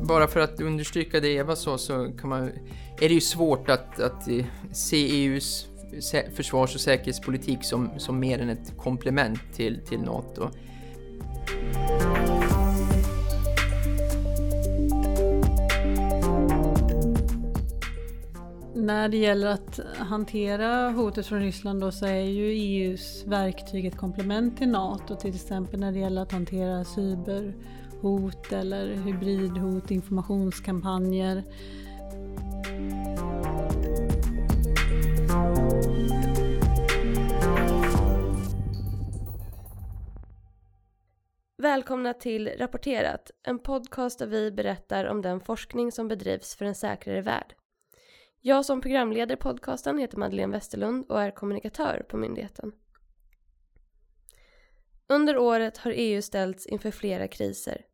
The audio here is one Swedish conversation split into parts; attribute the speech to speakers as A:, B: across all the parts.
A: Bara för att understryka det Eva sa så kan man, är det ju svårt att, att eh, se EUs försvars och säkerhetspolitik som, som mer än ett komplement till, till NATO.
B: När det gäller att hantera hotet från Ryssland då så är ju EUs verktyg ett komplement till NATO till exempel när det gäller att hantera cyberhot eller hybridhot, informationskampanjer.
C: Välkomna till Rapporterat, en podcast där vi berättar om den forskning som bedrivs för en säkrare värld. Jag som programleder podcasten heter Madeleine Westerlund och är kommunikatör på myndigheten. Under året har EU ställts inför flera kriser.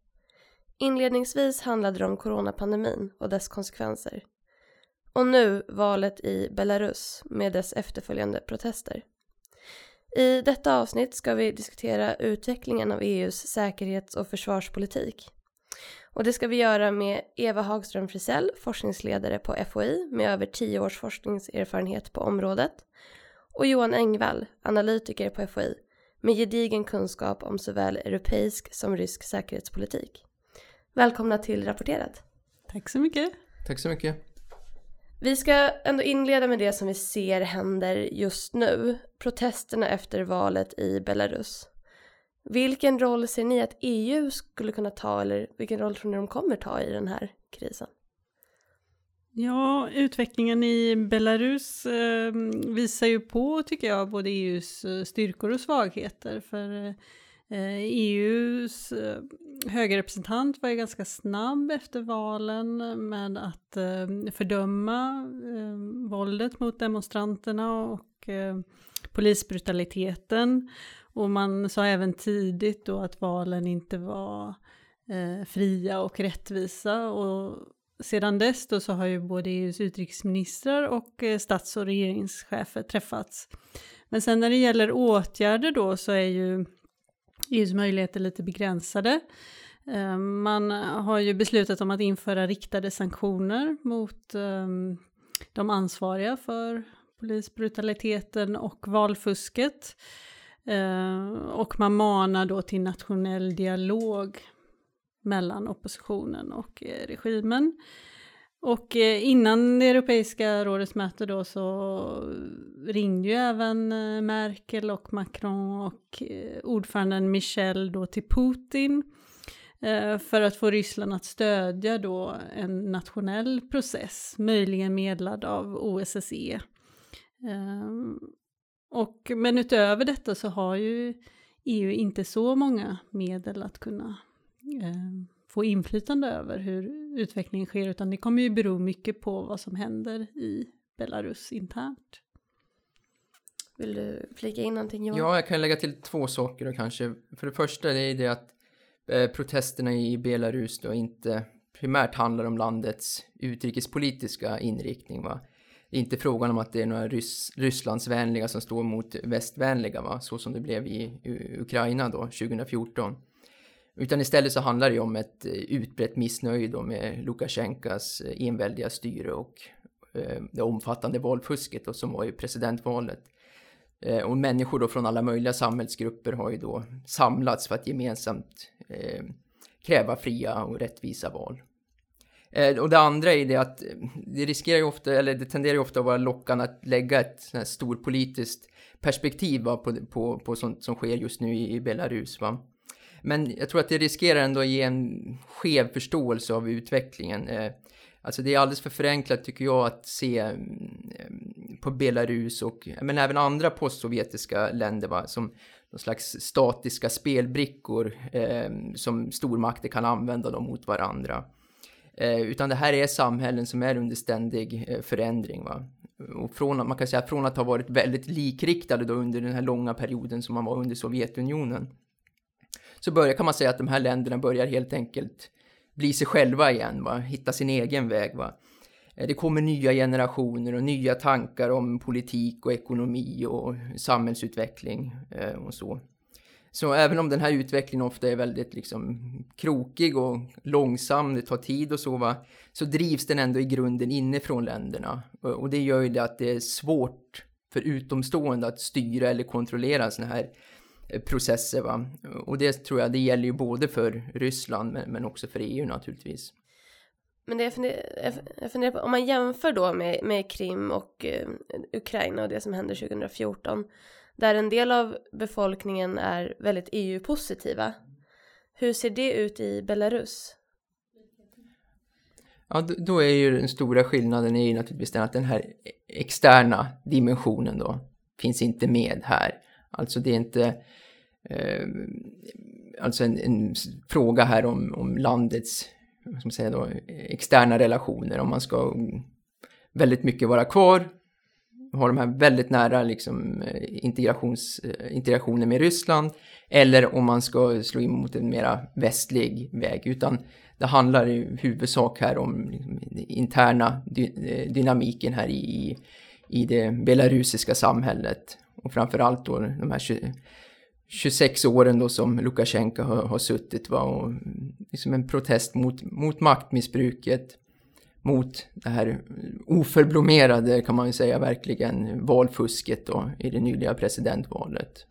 C: Inledningsvis handlade det om coronapandemin och dess konsekvenser. Och nu valet i Belarus med dess efterföljande protester. I detta avsnitt ska vi diskutera utvecklingen av EUs säkerhets och försvarspolitik. Och det ska vi göra med Eva Hagström Frisell, forskningsledare på FOI med över tio års forskningserfarenhet på området. Och Johan Engvall, analytiker på FOI med gedigen kunskap om såväl europeisk som rysk säkerhetspolitik. Välkomna till Rapporterat.
B: Tack så mycket.
A: Tack så mycket.
C: Vi ska ändå inleda med det som vi ser händer just nu. Protesterna efter valet i Belarus. Vilken roll ser ni att EU skulle kunna ta eller vilken roll tror ni de kommer ta i den här krisen?
B: Ja, utvecklingen i Belarus eh, visar ju på, tycker jag, både EUs eh, styrkor och svagheter. För eh, EUs eh, höga representant var ju ganska snabb efter valen med att eh, fördöma eh, våldet mot demonstranterna och eh, polisbrutaliteten. Och man sa även tidigt då att valen inte var eh, fria och rättvisa. Och sedan dess då så har ju både EUs utrikesministrar och eh, stats och regeringschefer träffats. Men sen när det gäller åtgärder då så är ju EUs möjligheter lite begränsade. Eh, man har ju beslutat om att införa riktade sanktioner mot ehm, de ansvariga för polisbrutaliteten och valfusket. Eh, och man manar då till nationell dialog mellan oppositionen och eh, regimen. Och eh, innan det Europeiska rådets möte då så ringde ju även Merkel och Macron och ordföranden Michel då till Putin för att få Ryssland att stödja då en nationell process, möjligen medlad av OSSE. Och, men utöver detta så har ju EU inte så många medel att kunna eh, få inflytande över hur utvecklingen sker, utan det kommer ju bero mycket på vad som händer i Belarus internt.
C: Vill du flika in någonting Johan?
A: Ja, jag kan lägga till två saker då kanske. För det första är det att eh, protesterna i Belarus då inte primärt handlar om landets utrikespolitiska inriktning. Va? Det är inte frågan om att det är några Rys Rysslandsvänliga som står mot västvänliga, va? så som det blev i Ukraina då 2014. Utan istället så handlar det om ett eh, utbrett missnöje då med Lukasjenkas eh, enväldiga styre och eh, det omfattande valfusket då, som var i presidentvalet. Eh, och människor då från alla möjliga samhällsgrupper har ju då samlats för att gemensamt eh, kräva fria och rättvisa val. Eh, och det andra är det att eh, det riskerar ju ofta, eller det tenderar ju ofta att vara lockande att lägga ett sånt här storpolitiskt perspektiv va, på, på, på sånt som sker just nu i, i Belarus. Va? Men jag tror att det riskerar ändå att ge en skev förståelse av utvecklingen. Eh, alltså det är alldeles för förenklat tycker jag att se mm, eh, på Belarus och men även andra postsovjetiska länder va, som någon slags statiska spelbrickor eh, som stormakter kan använda dem mot varandra. Eh, utan det här är samhällen som är under ständig eh, förändring. Va? Och från, man kan säga från att ha varit väldigt likriktade då under den här långa perioden som man var under Sovjetunionen. Så börjar, kan man säga att de här länderna börjar helt enkelt bli sig själva igen, va? hitta sin egen väg. Va? Eh, det kommer nya generationer och nya tankar om politik och ekonomi och samhällsutveckling eh, och så. Så även om den här utvecklingen ofta är väldigt liksom krokig och långsam, det tar tid och så, va, så drivs den ändå i grunden inifrån länderna. Och det gör ju det att det är svårt för utomstående att styra eller kontrollera sådana här eh, processer. Va? Och det tror jag, det gäller ju både för Ryssland men, men också för EU naturligtvis.
C: Men det jag funderar, jag funderar på, om man jämför då med, med Krim och eh, Ukraina och det som hände 2014 där en del av befolkningen är väldigt EU-positiva. Hur ser det ut i Belarus?
A: Ja, då är ju den stora skillnaden är ju naturligtvis den att den här e-, externa dimensionen då finns inte med här. Alltså det är inte eh, alltså en, en, fråga här om, om landets vad ska man säga då, externa relationer, om man ska väldigt mycket vara kvar har de här väldigt nära liksom, eh, integrations, eh, integrationen med Ryssland eller om man ska slå in mot en mera västlig väg. Utan det handlar i huvudsak här om liksom, interna dy eh, dynamiken här i, i det belarusiska samhället. Och framförallt då de här 20, 26 åren då som Lukasjenko har, har suttit va? och liksom en protest mot, mot maktmissbruket mot det här oförblommerade kan man ju säga verkligen valfusket då i det nyliga presidentvalet.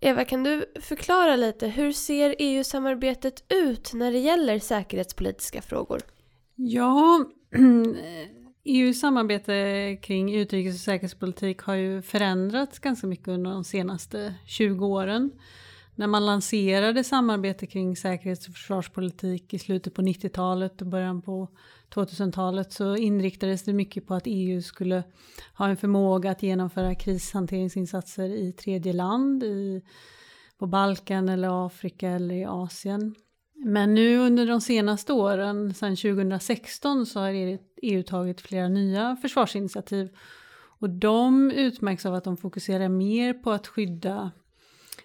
C: Eva, kan du förklara lite, hur ser EU-samarbetet ut när det gäller säkerhetspolitiska frågor?
B: Ja, EUs samarbete kring utrikes och säkerhetspolitik har ju förändrats ganska mycket under de senaste 20 åren. När man lanserade samarbete kring säkerhets och försvarspolitik i slutet på 90-talet och början på 2000-talet så inriktades det mycket på att EU skulle ha en förmåga att genomföra krishanteringsinsatser i tredje land, i, på Balkan eller Afrika eller i Asien. Men nu under de senaste åren, sedan 2016, så har EU tagit flera nya försvarsinitiativ och de utmärks av att de fokuserar mer på att skydda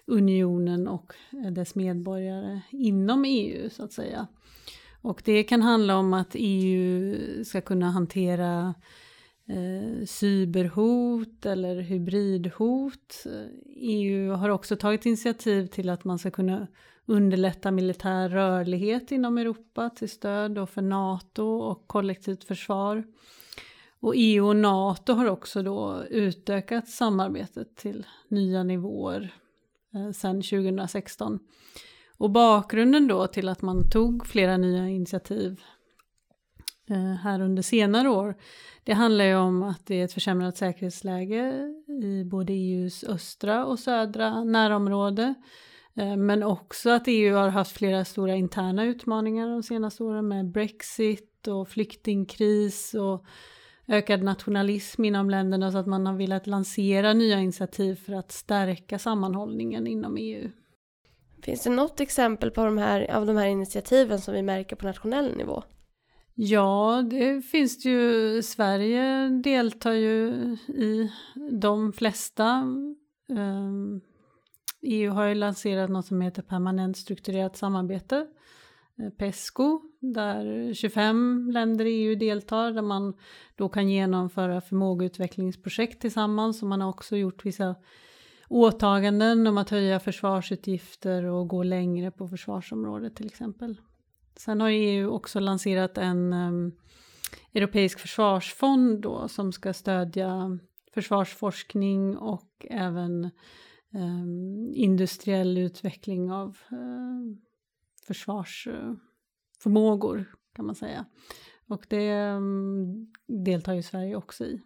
B: unionen och dess medborgare inom EU så att säga. Och det kan handla om att EU ska kunna hantera eh, cyberhot eller hybridhot. EU har också tagit initiativ till att man ska kunna underlätta militär rörlighet inom Europa till stöd för NATO och kollektivt försvar. Och EU och NATO har också då utökat samarbetet till nya nivåer eh, sedan 2016. Och bakgrunden då till att man tog flera nya initiativ eh, här under senare år, det handlar ju om att det är ett försämrat säkerhetsläge i både EUs östra och södra närområde. Eh, men också att EU har haft flera stora interna utmaningar de senaste åren med Brexit och flyktingkris och ökad nationalism inom länderna så att man har velat lansera nya initiativ för att stärka sammanhållningen inom EU.
C: Finns det något exempel på de här, av de här initiativen som vi märker på nationell nivå?
B: Ja, det finns det ju. Sverige deltar ju i de flesta. Um, ehm, EU har ju lanserat något som heter permanent strukturerat samarbete Eh, PESCO där 25 länder i EU deltar där man då kan genomföra förmågeutvecklingsprojekt tillsammans och man har också gjort vissa åtaganden om att höja försvarsutgifter och gå längre på försvarsområdet till exempel. Sen har EU också lanserat en um, europeisk försvarsfond då som ska stödja försvarsforskning och även um, industriell utveckling av um, försvarsförmågor kan man säga. Och det mm, deltar ju Sverige också i.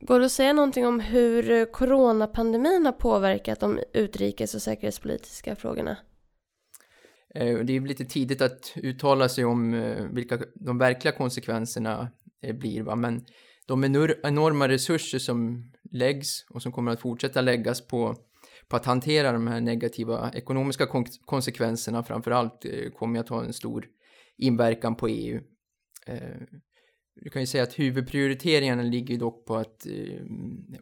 C: Går det att säga någonting om hur coronapandemin har påverkat de utrikes och säkerhetspolitiska frågorna?
A: Eh, det är lite tidigt att uttala sig om eh, vilka de verkliga konsekvenserna eh, blir, va? men de enorma resurser som läggs och som kommer att fortsätta läggas på på att hantera de här negativa ekonomiska konsekvenserna framför allt eh, kommer att ha en stor inverkan på EU. Eh, du kan ju säga att huvudprioriteringarna ligger dock på att eh,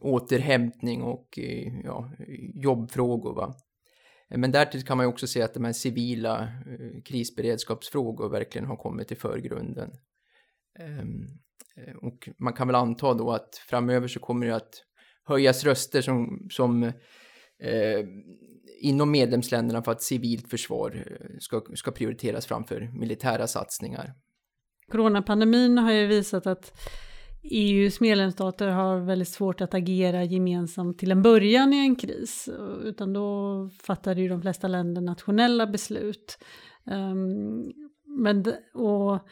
A: återhämtning och ja, jobbfrågor. Va? Men därtill kan man ju också se att de här civila krisberedskapsfrågor verkligen har kommit i förgrunden. Ehm, och man kan väl anta då att framöver så kommer det att höjas röster som, som eh, inom medlemsländerna för att civilt försvar eh, ska, ska prioriteras framför militära satsningar.
B: Coronapandemin har ju visat att EUs medlemsstater har väldigt svårt att agera gemensamt till en början i en kris, utan då fattade ju de flesta länder nationella beslut. Um, men, och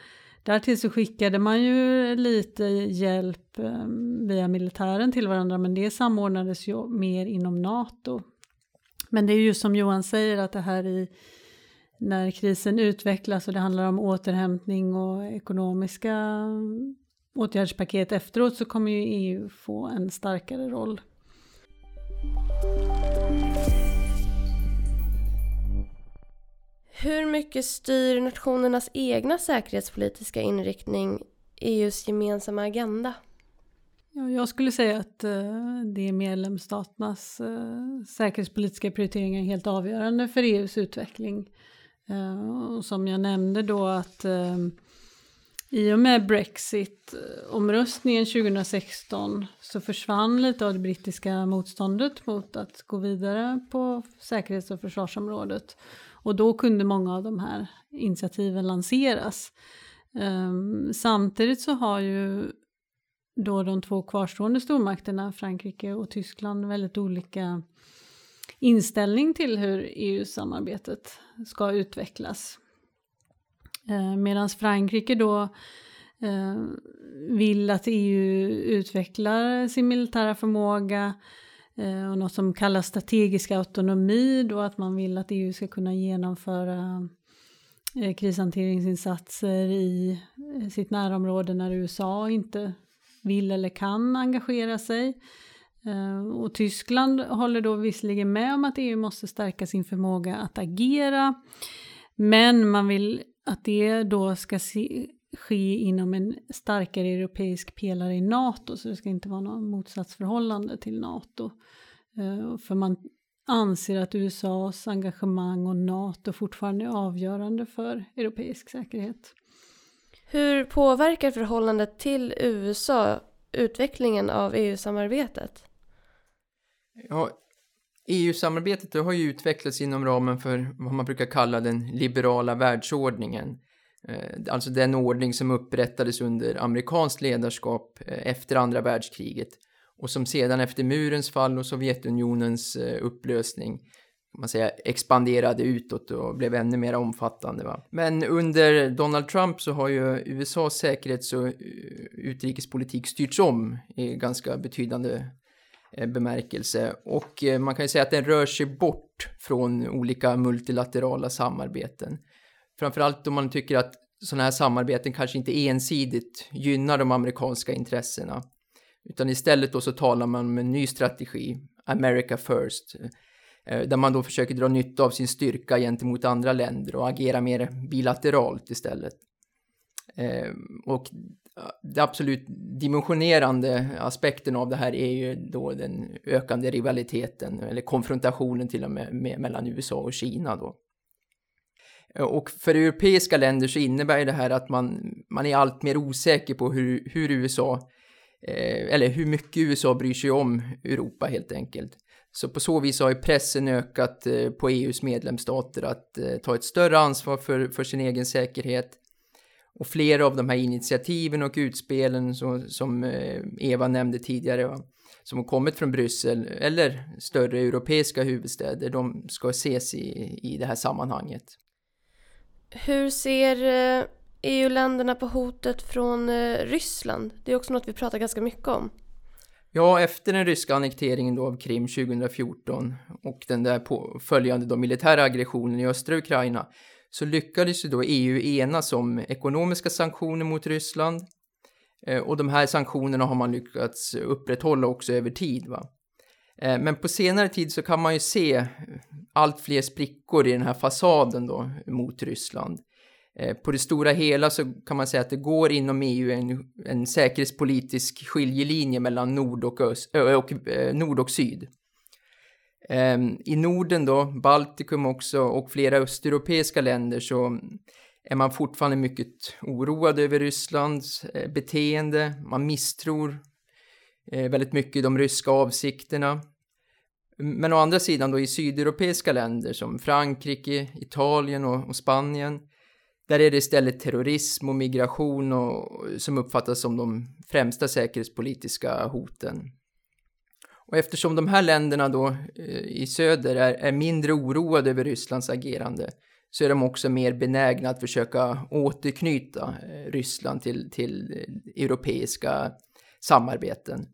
B: därtill så skickade man ju lite hjälp eh, via militären till varandra, men det samordnades ju mer inom NATO. Men det är ju som Johan säger att det här i när krisen utvecklas och det handlar om återhämtning och ekonomiska åtgärdspaket efteråt så kommer ju EU få en starkare roll.
C: Hur mycket styr nationernas egna säkerhetspolitiska inriktning EUs gemensamma agenda?
B: Jag skulle säga att eh, det är medlemsstaternas eh, säkerhetspolitiska prioriteringar helt avgörande för EUs utveckling. Eh, och som jag nämnde då att i och med Brexit-omröstningen 2016 så försvann lite av det brittiska motståndet mot att gå vidare på säkerhets och försvarsområdet. Och då kunde många av de här initiativen lanseras. Um, samtidigt så har ju då de två kvarstående stormakterna, Frankrike och Tyskland, väldigt olika inställning till hur EU-samarbetet ska utvecklas. Eh, Medan Frankrike då eh, vill att EU utvecklar sin militära förmåga Eh, och något som kallas strategisk autonomi då att man vill att EU ska kunna genomföra eh, krishanteringsinsatser i eh, sitt närområde när USA inte vill eller kan engagera sig. Och Tyskland håller då visserligen med om att EU måste stärka sin förmåga att agera men man vill att det då ska se, ske inom en starkare europeisk pelare i NATO, så det ska inte vara något motsatsförhållande till NATO. Uh, för man anser att USAs engagemang och NATO fortfarande är avgörande för europeisk säkerhet.
C: Hur påverkar förhållandet till USA utvecklingen av EU-samarbetet?
A: Ja, EU-samarbetet har ju utvecklats inom ramen för vad man brukar kalla den liberala världsordningen. Eh, alltså den ordning som upprättades under amerikanskt ledarskap eh, efter andra världskriget och som sedan efter murens fall och Sovjetunionens eh, upplösning man säga, expanderade utåt och blev ännu mer omfattande. Va? Men under Donald Trump så har ju USAs säkerhets och utrikespolitik styrts om i ganska betydande bemärkelse. Och man kan ju säga att den rör sig bort från olika multilaterala samarbeten. Framförallt om man tycker att sådana här samarbeten kanske inte ensidigt gynnar de amerikanska intressena. Utan istället då så talar man om en ny strategi, America First, eh, där man då försöker dra nytta av sin styrka gentemot andra länder och agera mer bilateralt istället. Eh, och eh, det absolut dimensionerande aspekten av det här är ju då den ökande rivaliteten eller konfrontationen till och med, med mellan USA och Kina då. Och för europeiska länder så innebär det här att man, man är allt mer osäker på hur, hur USA, eh, eller hur mycket USA bryr sig om Europa helt enkelt. Så på så vis har ju pressen ökat eh, på EUs medlemsstater att eh, ta ett större ansvar för, för sin egen säkerhet och flera av de här initiativen och utspelen så, som eh, Eva nämnde tidigare, va? som har kommit från Bryssel eller större europeiska huvudstäder, de ska ses i, i det här sammanhanget.
C: Hur ser eh, EU-länderna på hotet från eh, Ryssland? Det är också något vi pratar ganska mycket om.
A: Ja, efter den ryska annekteringen då av Krim 2014 och den där följande då militära aggressionen i östra Ukraina så lyckades ju då EU enas om ekonomiska sanktioner mot Ryssland eh, och de här sanktionerna har man lyckats upprätthålla också över tid. Va? Men på senare tid så kan man ju se allt fler sprickor i den här fasaden då mot Ryssland. Eh, på det stora hela så kan man säga att det går inom EU en, en säkerhetspolitisk skiljelinje mellan nord och, öst, och, eh, nord och syd. Ehm, I Norden då, Baltikum också och flera östeuropeiska länder så är man fortfarande mycket oroad över Rysslands eh, beteende. Man misstror eh, väldigt mycket de ryska avsikterna. Men å andra sidan då i sydeuropeiska länder som Frankrike, Italien och, och Spanien där är det istället terrorism och migration och, som uppfattas som de främsta säkerhetspolitiska hoten. Och eftersom de här länderna då eh, i söder är, är mindre oroade över Rysslands agerande så är de också mer benägna att försöka återknyta eh, Ryssland till, till eh, europeiska samarbeten.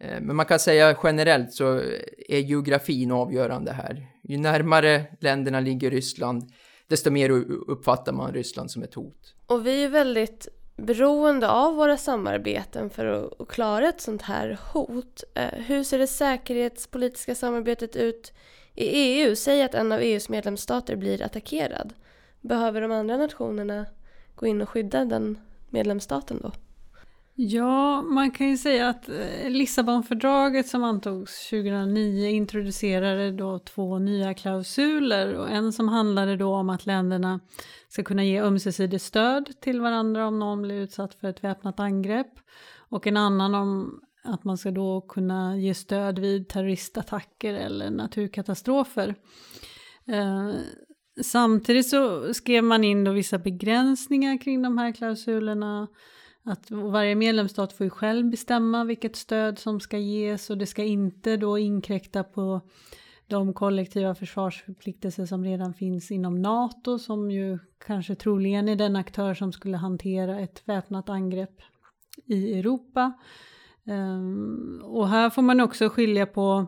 A: Eh, men man kan säga generellt så är geografin avgörande här. Ju närmare länderna ligger Ryssland, desto mer uppfattar man Ryssland som ett hot.
C: Och vi är väldigt beroende av våra samarbeten för att klara ett sånt här hot. Eh, hur ser det säkerhetspolitiska samarbetet ut i EU? Säg att en av EUs medlemsstater blir attackerad. Behöver de andra nationerna gå in och skydda den medlemsstaten då?
B: Ja, man kan ju säga att eh, Lissabonfördraget som antogs 2009 introducerade då två nya klausuler. Och en som handlade då om att länderna ska kunna ge ömsesidigt stöd till varandra om någon blir utsatt för ett väpnat angrepp. Och en annan om att man ska då kunna ge stöd vid terroristattacker eller naturkatastrofer. Eh, samtidigt så skrev man in då vissa begränsningar kring de här klausulerna att varje medlemsstat får ju själv bestämma vilket stöd som ska ges och det ska inte då inkräkta på de kollektiva försvarsförpliktelser som redan finns inom NATO som ju kanske troligen är den aktör som skulle hantera ett väpnat angrepp i Europa. Ehm, och här får man också skilja på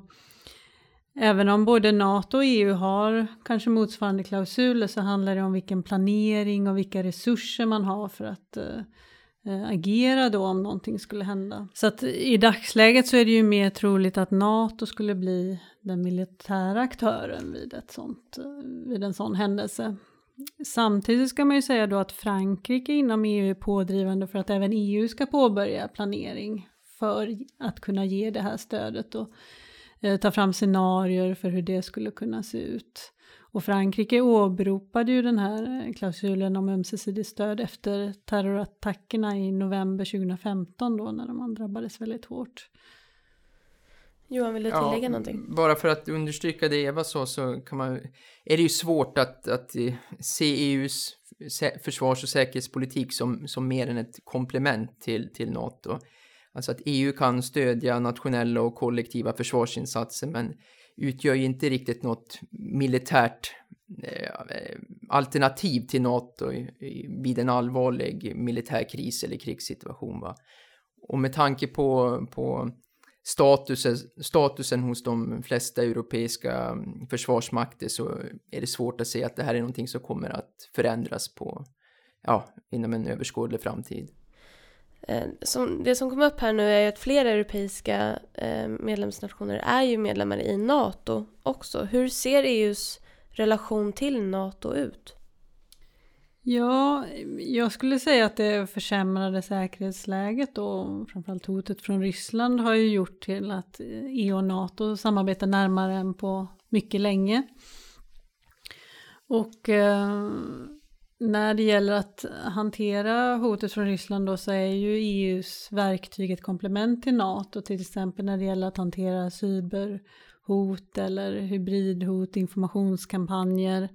B: Även om både NATO och EU har kanske motsvarande klausuler så handlar det om vilken planering och vilka resurser man har för att Eh, Eh, agera då om någonting skulle hända. Så att i dagsläget så är det ju mer troligt att NATO skulle bli den militära aktören vid, ett sånt, eh, vid en sån händelse. Samtidigt ska man ju säga då att Frankrike inom EU är pådrivande för att även EU ska påbörja planering för att kunna ge det här stödet och eh, ta fram scenarier för hur det skulle kunna se ut. Och Frankrike åberopade ju den här klausulen om ömsesidigt stöd efter terrorattackerna i november 2015 då när man drabbades väldigt hårt.
C: Johan, vill du tillägga ja, någonting?
A: Bara för att understryka det Eva sa så kan man, är det ju svårt att, att se EUs försvars och säkerhetspolitik som, som mer än ett komplement till, till NATO. Alltså att EU kan stödja nationella och kollektiva försvarsinsatser men utgör ju inte riktigt något militärt eh, alternativ till NATO vid en allvarlig militär kris eller krigssituation. Va? Och med tanke på, på statusen, statusen hos de flesta europeiska mm, försvarsmakter så är det svårt att se att det här är någonting som kommer att förändras på, ja, inom en överskådlig framtid.
C: Eh, som, det som kom upp här nu är att flera europeiska eh, medlemsnationer är ju medlemmar i NATO också. Hur ser EUs relation till NATO ut?
B: Ja, jag skulle säga att det försämrade säkerhetsläget och framförallt hotet från Ryssland har ju gjort till att EU och NATO samarbetar närmare än på mycket länge. Och eh, när det gäller att hantera hotet från Ryssland då så är ju EUs verktyg ett komplement till NATO, till exempel när det gäller att hantera cyberhot eller hybridhot, informationskampanjer.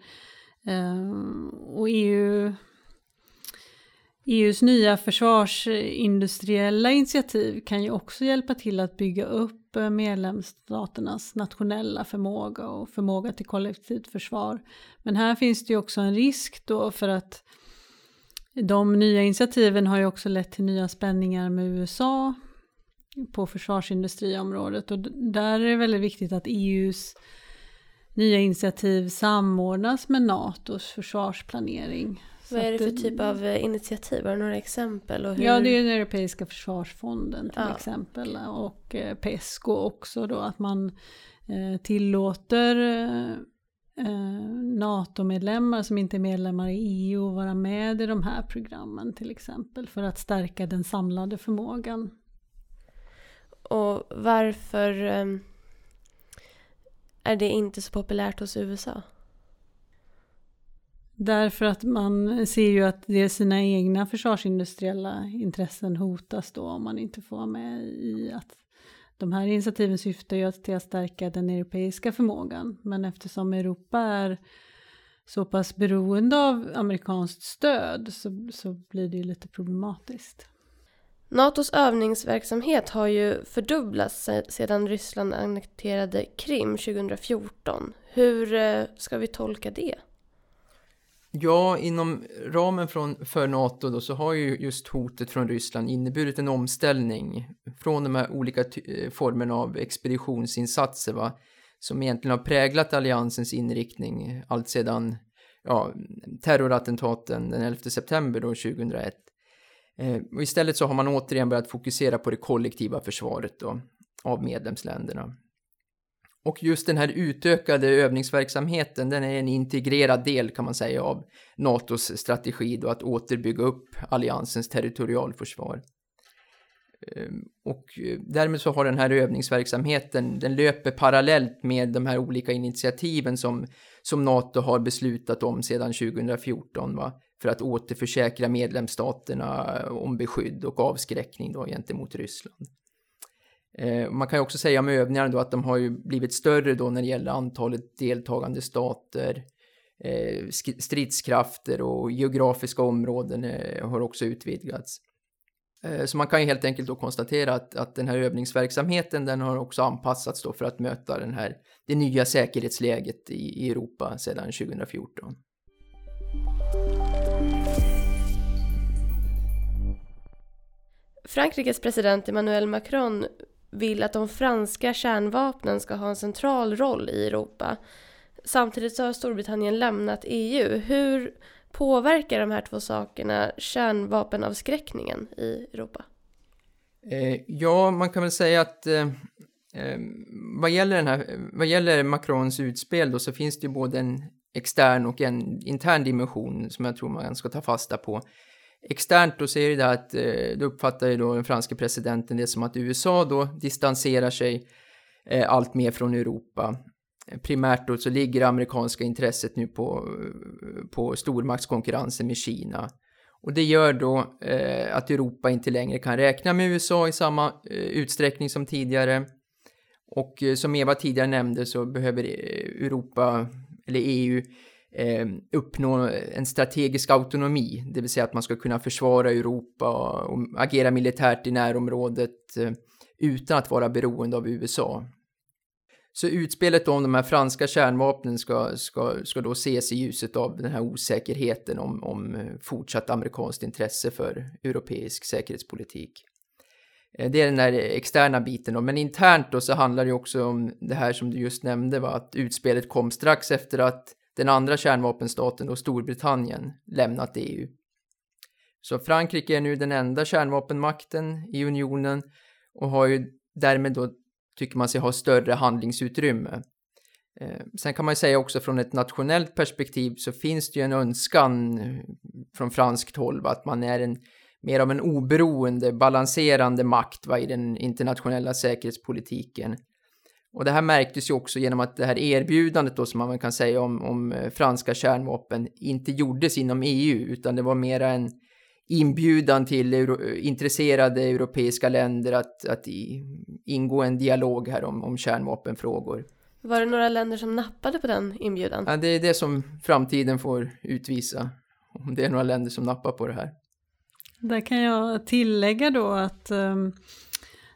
B: Eh, och EU EUs nya försvarsindustriella initiativ kan ju också hjälpa till att bygga upp upp eh, medlemsstaternas nationella förmåga och förmåga till kollektivt försvar. Men här finns det ju också en risk då för att de nya initiativen har ju också lett till nya spänningar med USA på försvarsindustriområdet och där är det väldigt viktigt att EUs nya initiativ samordnas med NATOs försvarsplanering
C: vad är det för typ av eh, initiativ? Har du några exempel? Och hur...
B: Ja, det är den Europeiska försvarsfonden till ja. exempel. Och eh, PESCO också då, att man eh, tillåter NATO-medlemmar som inte är medlemmar i EU att vara med i de här programmen till exempel. För att stärka den samlade förmågan.
C: Och varför är det inte så populärt hos USA?
B: Därför att man ser ju att det är sina egna försvarsindustriella intressen hotas då om man inte får vara med i att de här initiativen syftar ju till att stärka den europeiska förmågan. Men eftersom Europa är så pass beroende av amerikanskt stöd så, så blir det ju lite problematiskt.
C: Natos övningsverksamhet har ju fördubblats sedan Ryssland annekterade Krim 2014. Hur eh, ska vi tolka det?
A: Ja, inom ramen från, för NATO då, så har ju just hotet från Ryssland inneburit en omställning från de här olika eh, formerna av expeditionsinsatser va, som egentligen har präglat alliansens inriktning allt sedan ja, terrorattentaten den 11 september då, 2001. Eh, och istället så har man återigen börjat fokusera på det kollektiva försvaret då, av medlemsländerna. Och just den här utökade övningsverksamheten, den är en integrerad del kan man säga av NATOs strategi då att återbygga upp alliansens territorialförsvar. Ehm, och eh, därmed så har den här övningsverksamheten, den löper parallellt med de här olika initiativen som, som NATO har beslutat om sedan 2014 va? för att återförsäkra medlemsstaterna om beskydd och avskräckning då gentemot Ryssland. Eh, man kan ju också säga om övningarna då att de har ju blivit större då när det gäller antalet deltagande stater, eh, stridskrafter och geografiska områden eh, har också utvidgats. Så man kan ju helt enkelt då konstatera att, att den här övningsverksamheten den har också anpassats då för att möta den här, det nya säkerhetsläget i, i Europa sedan 2014.
C: Frankrikes president Emmanuel Macron vill att de franska kärnvapnen ska ha en central roll i Europa. Samtidigt så har Storbritannien lämnat EU. Hur påverkar de här två sakerna kärnvapenavskräckningen i Europa?
A: Eh, ja, man kan väl säga att eh, eh, vad, gäller den här, vad gäller Macrons utspel då så finns det ju både en extern och en intern dimension som jag tror man ska ta fasta på. Externt då säger det att eh, då uppfattar ju då den franske presidenten det som att USA då distanserar sig eh, allt mer från Europa. Primärt då så ligger det amerikanska intresset nu på, på stormaktskonkurrensen med Kina. Och det gör då eh, att Europa inte längre kan räkna med USA i samma eh, utsträckning som tidigare. Och eh, som Eva tidigare nämnde så behöver eh, Europa, eller EU, eh, uppnå en strategisk autonomi, det vill säga att man ska kunna försvara Europa och agera militärt i närområdet eh, utan att vara beroende av USA. Så utspelet om de här franska kärnvapnen ska, ska, ska då ses i ljuset av den här osäkerheten om, om eh, fortsatt amerikanskt intresse för europeisk säkerhetspolitik. Eh, det är den där externa biten då. men internt då så handlar det också om det här som du just nämnde, va? att utspelet kom strax efter att den andra kärnvapenstaten, och Storbritannien, lämnat EU. Så Frankrike är nu den enda kärnvapenmakten i unionen och har ju därmed då, tycker man sig ha större handlingsutrymme. Eh, sen kan man ju säga också från ett nationellt perspektiv så finns det ju en önskan eh, från franskt håll att man är en mer av en oberoende, balanserande makt va, i den internationella säkerhetspolitiken. Och det här märktes ju också genom att det här erbjudandet då som man kan säga om, om eh, franska kärnvapen inte gjordes inom EU utan det var mera en inbjudan till euro, intresserade europeiska länder att, att i, ingå en dialog här om, om kärnvapenfrågor.
C: Var det några länder som nappade på den inbjudan?
A: Ja, det är det som framtiden får utvisa. Om det är några länder som nappar på det här.
B: Där kan jag tillägga då att um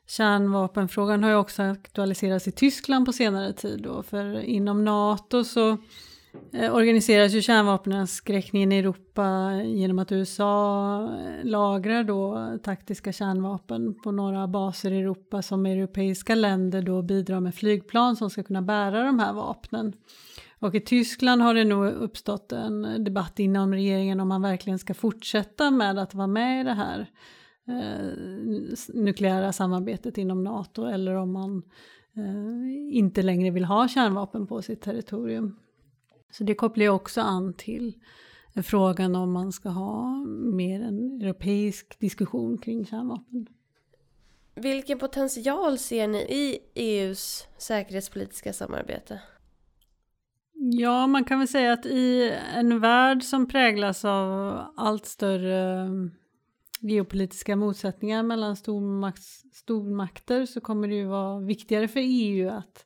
B: Kärnvapenfrågan har ju också aktualiserats i Tyskland på senare tid då, för inom NATO så eh, organiseras ju kärnvapenavskräckningen i Europa genom att USA eh, lagrar då taktiska kärnvapen på några baser i Europa som europeiska länder då bidrar med flygplan som ska kunna bära de här vapnen. Och i Tyskland har det nog uppstått en debatt inom regeringen om man verkligen ska fortsätta med att vara med i det här eh, nukleära samarbetet inom NATO eller om man eh, inte längre vill ha kärnvapen på sitt territorium. Så det kopplar ju också an till frågan om man ska ha mer en europeisk diskussion kring kärnvapen.
C: Vilken potential ser ni i EUs säkerhetspolitiska samarbete?
B: Ja, man kan väl säga att i en värld som präglas av allt större geopolitiska motsättningar mellan stormakts, stormakter så kommer det ju vara viktigare för EU att,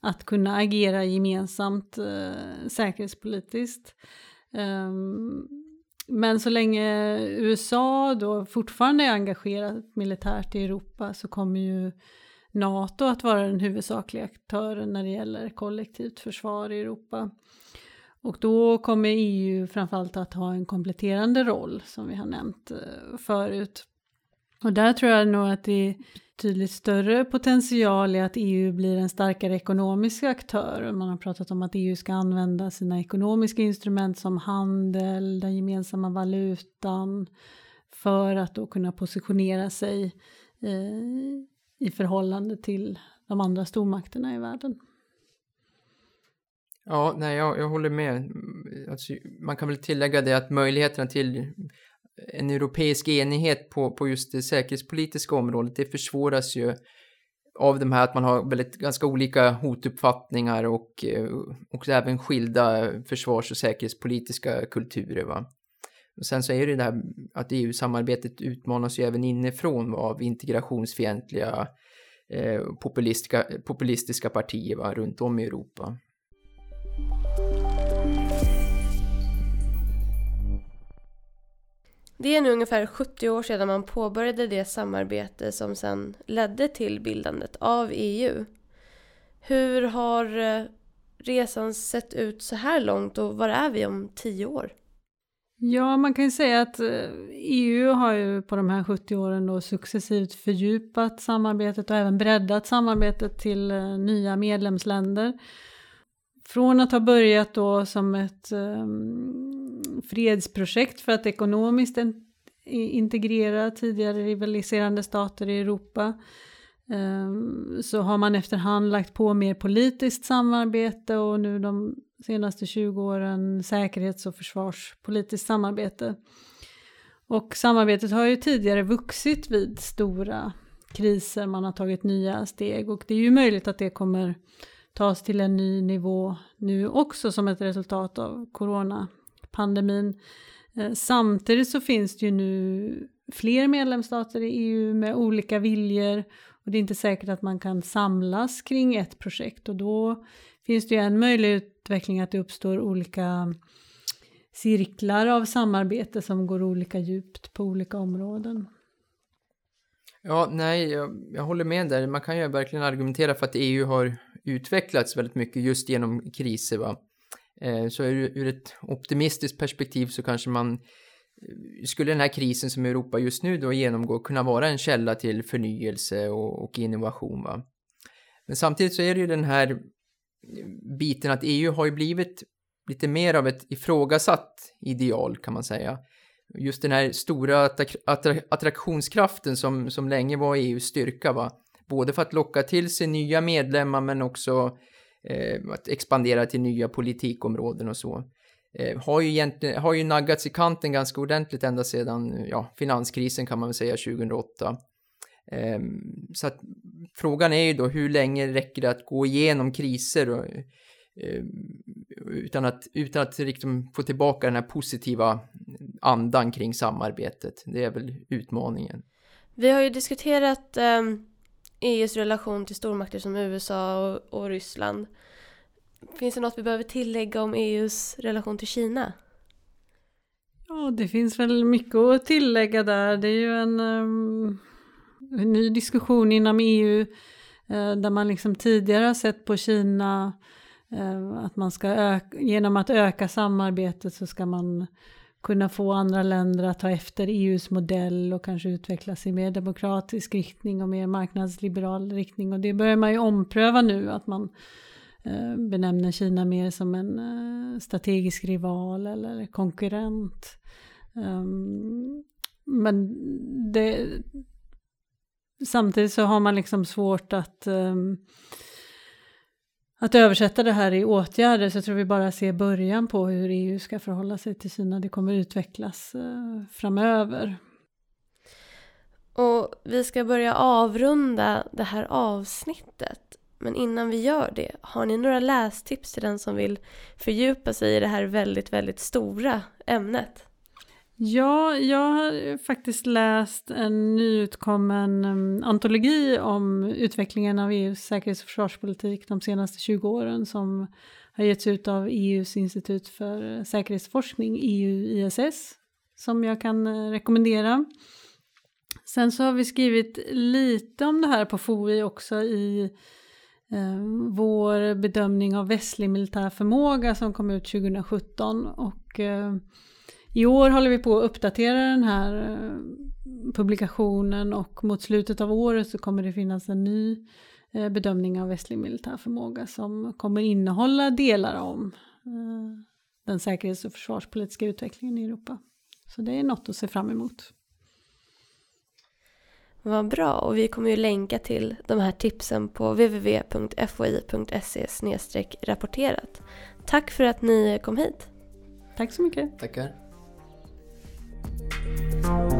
B: att kunna agera gemensamt eh, säkerhetspolitiskt. Um, men så länge USA då fortfarande är engagerat militärt i Europa så kommer ju NATO att vara den huvudsakliga aktören när det gäller kollektivt försvar i Europa. Och då kommer EU framförallt att ha en kompletterande roll som vi har nämnt eh, förut. Och där tror jag nog att det är tydligt större potential i att EU blir en starkare ekonomisk aktör. Man har pratat om att EU ska använda sina ekonomiska instrument som handel, den gemensamma valutan för att då kunna positionera sig eh, i förhållande till de andra stormakterna i världen.
A: Ja, nej, jag, jag håller med. Alltså, man kan väl tillägga det att möjligheterna till en europeisk enighet på, på just det säkerhetspolitiska området, det försvåras ju av de här att man har väldigt ganska olika hotuppfattningar och eh, också även skilda försvars och säkerhetspolitiska kulturer. Va? Och sen så är det det här att EU-samarbetet utmanas ju även inifrån av integrationsfientliga eh, populistiska, populistiska partier va, runt om i Europa.
C: Det är nu ungefär 70 år sedan man påbörjade det samarbete som sedan ledde till bildandet av EU. Hur har eh, resan sett ut så här långt och var är vi om tio år?
B: Ja, man kan ju säga att eh, EU har ju på de här 70 åren då successivt fördjupat samarbetet och även breddat samarbetet till eh, nya medlemsländer. Från att ha börjat då som ett um, fredsprojekt för att ekonomiskt integrera tidigare rivaliserande stater i Europa um, så har man efterhand lagt på mer politiskt samarbete och nu de senaste 20 åren säkerhets och försvarspolitiskt samarbete. Och samarbetet har ju tidigare vuxit vid stora kriser, man har tagit nya steg och det är ju möjligt att det kommer tas till en ny nivå nu också som ett resultat av coronapandemin. Eh, samtidigt så finns det ju nu fler medlemsstater i EU med olika viljor och det är inte säkert att man kan samlas kring ett projekt och då finns det ju en möjlig utveckling att det uppstår olika cirklar av samarbete som går olika djupt på olika områden.
A: Ja, nej, jag, jag, håller med där. Man kan ju verkligen argumentera för att EU har utvecklats väldigt mycket just genom kriser. Va? Eh, så ur, ett optimistiskt perspektiv så kanske man eh, skulle den här krisen som Europa just nu då genomgår kunna vara en källa till förnyelse och, och innovation. Va? Men samtidigt så är det ju den här biten att EU har ju blivit lite mer av ett ifrågasatt ideal kan man säga. Just den här stora attraktionskraften som, som länge var EUs styrka va. Både för att locka till sig nya medlemmar men också eh, att expandera till nya politikområden och så. Eh, har, ju egentligen, har ju naggats i kanten ganska ordentligt ända sedan ja, finanskrisen kan man väl säga 2008. Eh, så att frågan är ju då hur länge räcker det att gå igenom kriser och, eh, utan att, utan att liksom få tillbaka den här positiva andan kring samarbetet. Det är väl utmaningen.
C: Vi har ju diskuterat um EUs relation till stormakter som USA och, och Ryssland. Finns det något vi behöver tillägga om EUs relation till Kina?
B: Ja, det finns väl mycket att tillägga där. Det är ju en, um, en ny diskussion inom EU uh, eh, där man liksom tidigare har sett på Kina uh, att man ska öka, genom att öka samarbetet så ska man kunna få andra länder att ta efter EUs modell och kanske utvecklas i mer demokratisk riktning och mer marknadsliberal riktning. Och det börjar man ju ompröva nu, att man eh, benämner Kina mer som en eh, strategisk rival eller konkurrent. Ehm, men det, samtidigt så har man liksom svårt att ehm, att översätta det här i åtgärder så jag tror vi bara ser början på hur EU ska förhålla sig till Kina. Det kommer utvecklas eh, framöver.
C: Och vi ska börja avrunda det här avsnittet. Men innan vi gör det, har ni några lästips till den som vill fördjupa sig i det här väldigt, väldigt stora ämnet?
B: Ja, jag har faktiskt läst en nyutkommen um, antologi om utvecklingen av EUs säkerhets och försvarspolitik de senaste 20 åren som har getts ut av EUs institut för eh, säkerhetsforskning, EU-ISS, som jag kan uh, rekommendera. Sen så har vi skrivit lite om det här på FOI också i eh, vår bedömning av västlig militär förmåga som kom ut 2017 och eh, i år håller vi på att uppdatera den här eh, publikationen och mot slutet av året så kommer det finnas en ny eh, bedömning av västlig militär förmåga som kommer innehålla delar om eh, den säkerhets och försvarspolitiska utvecklingen i Europa. Så det är något att se fram emot.
C: Vad bra och vi kommer ju länka till de här tipsen på www.foi.se rapporterat. Tack för att ni kom hit.
B: Tack så mycket.
A: Tackar.
D: Oh.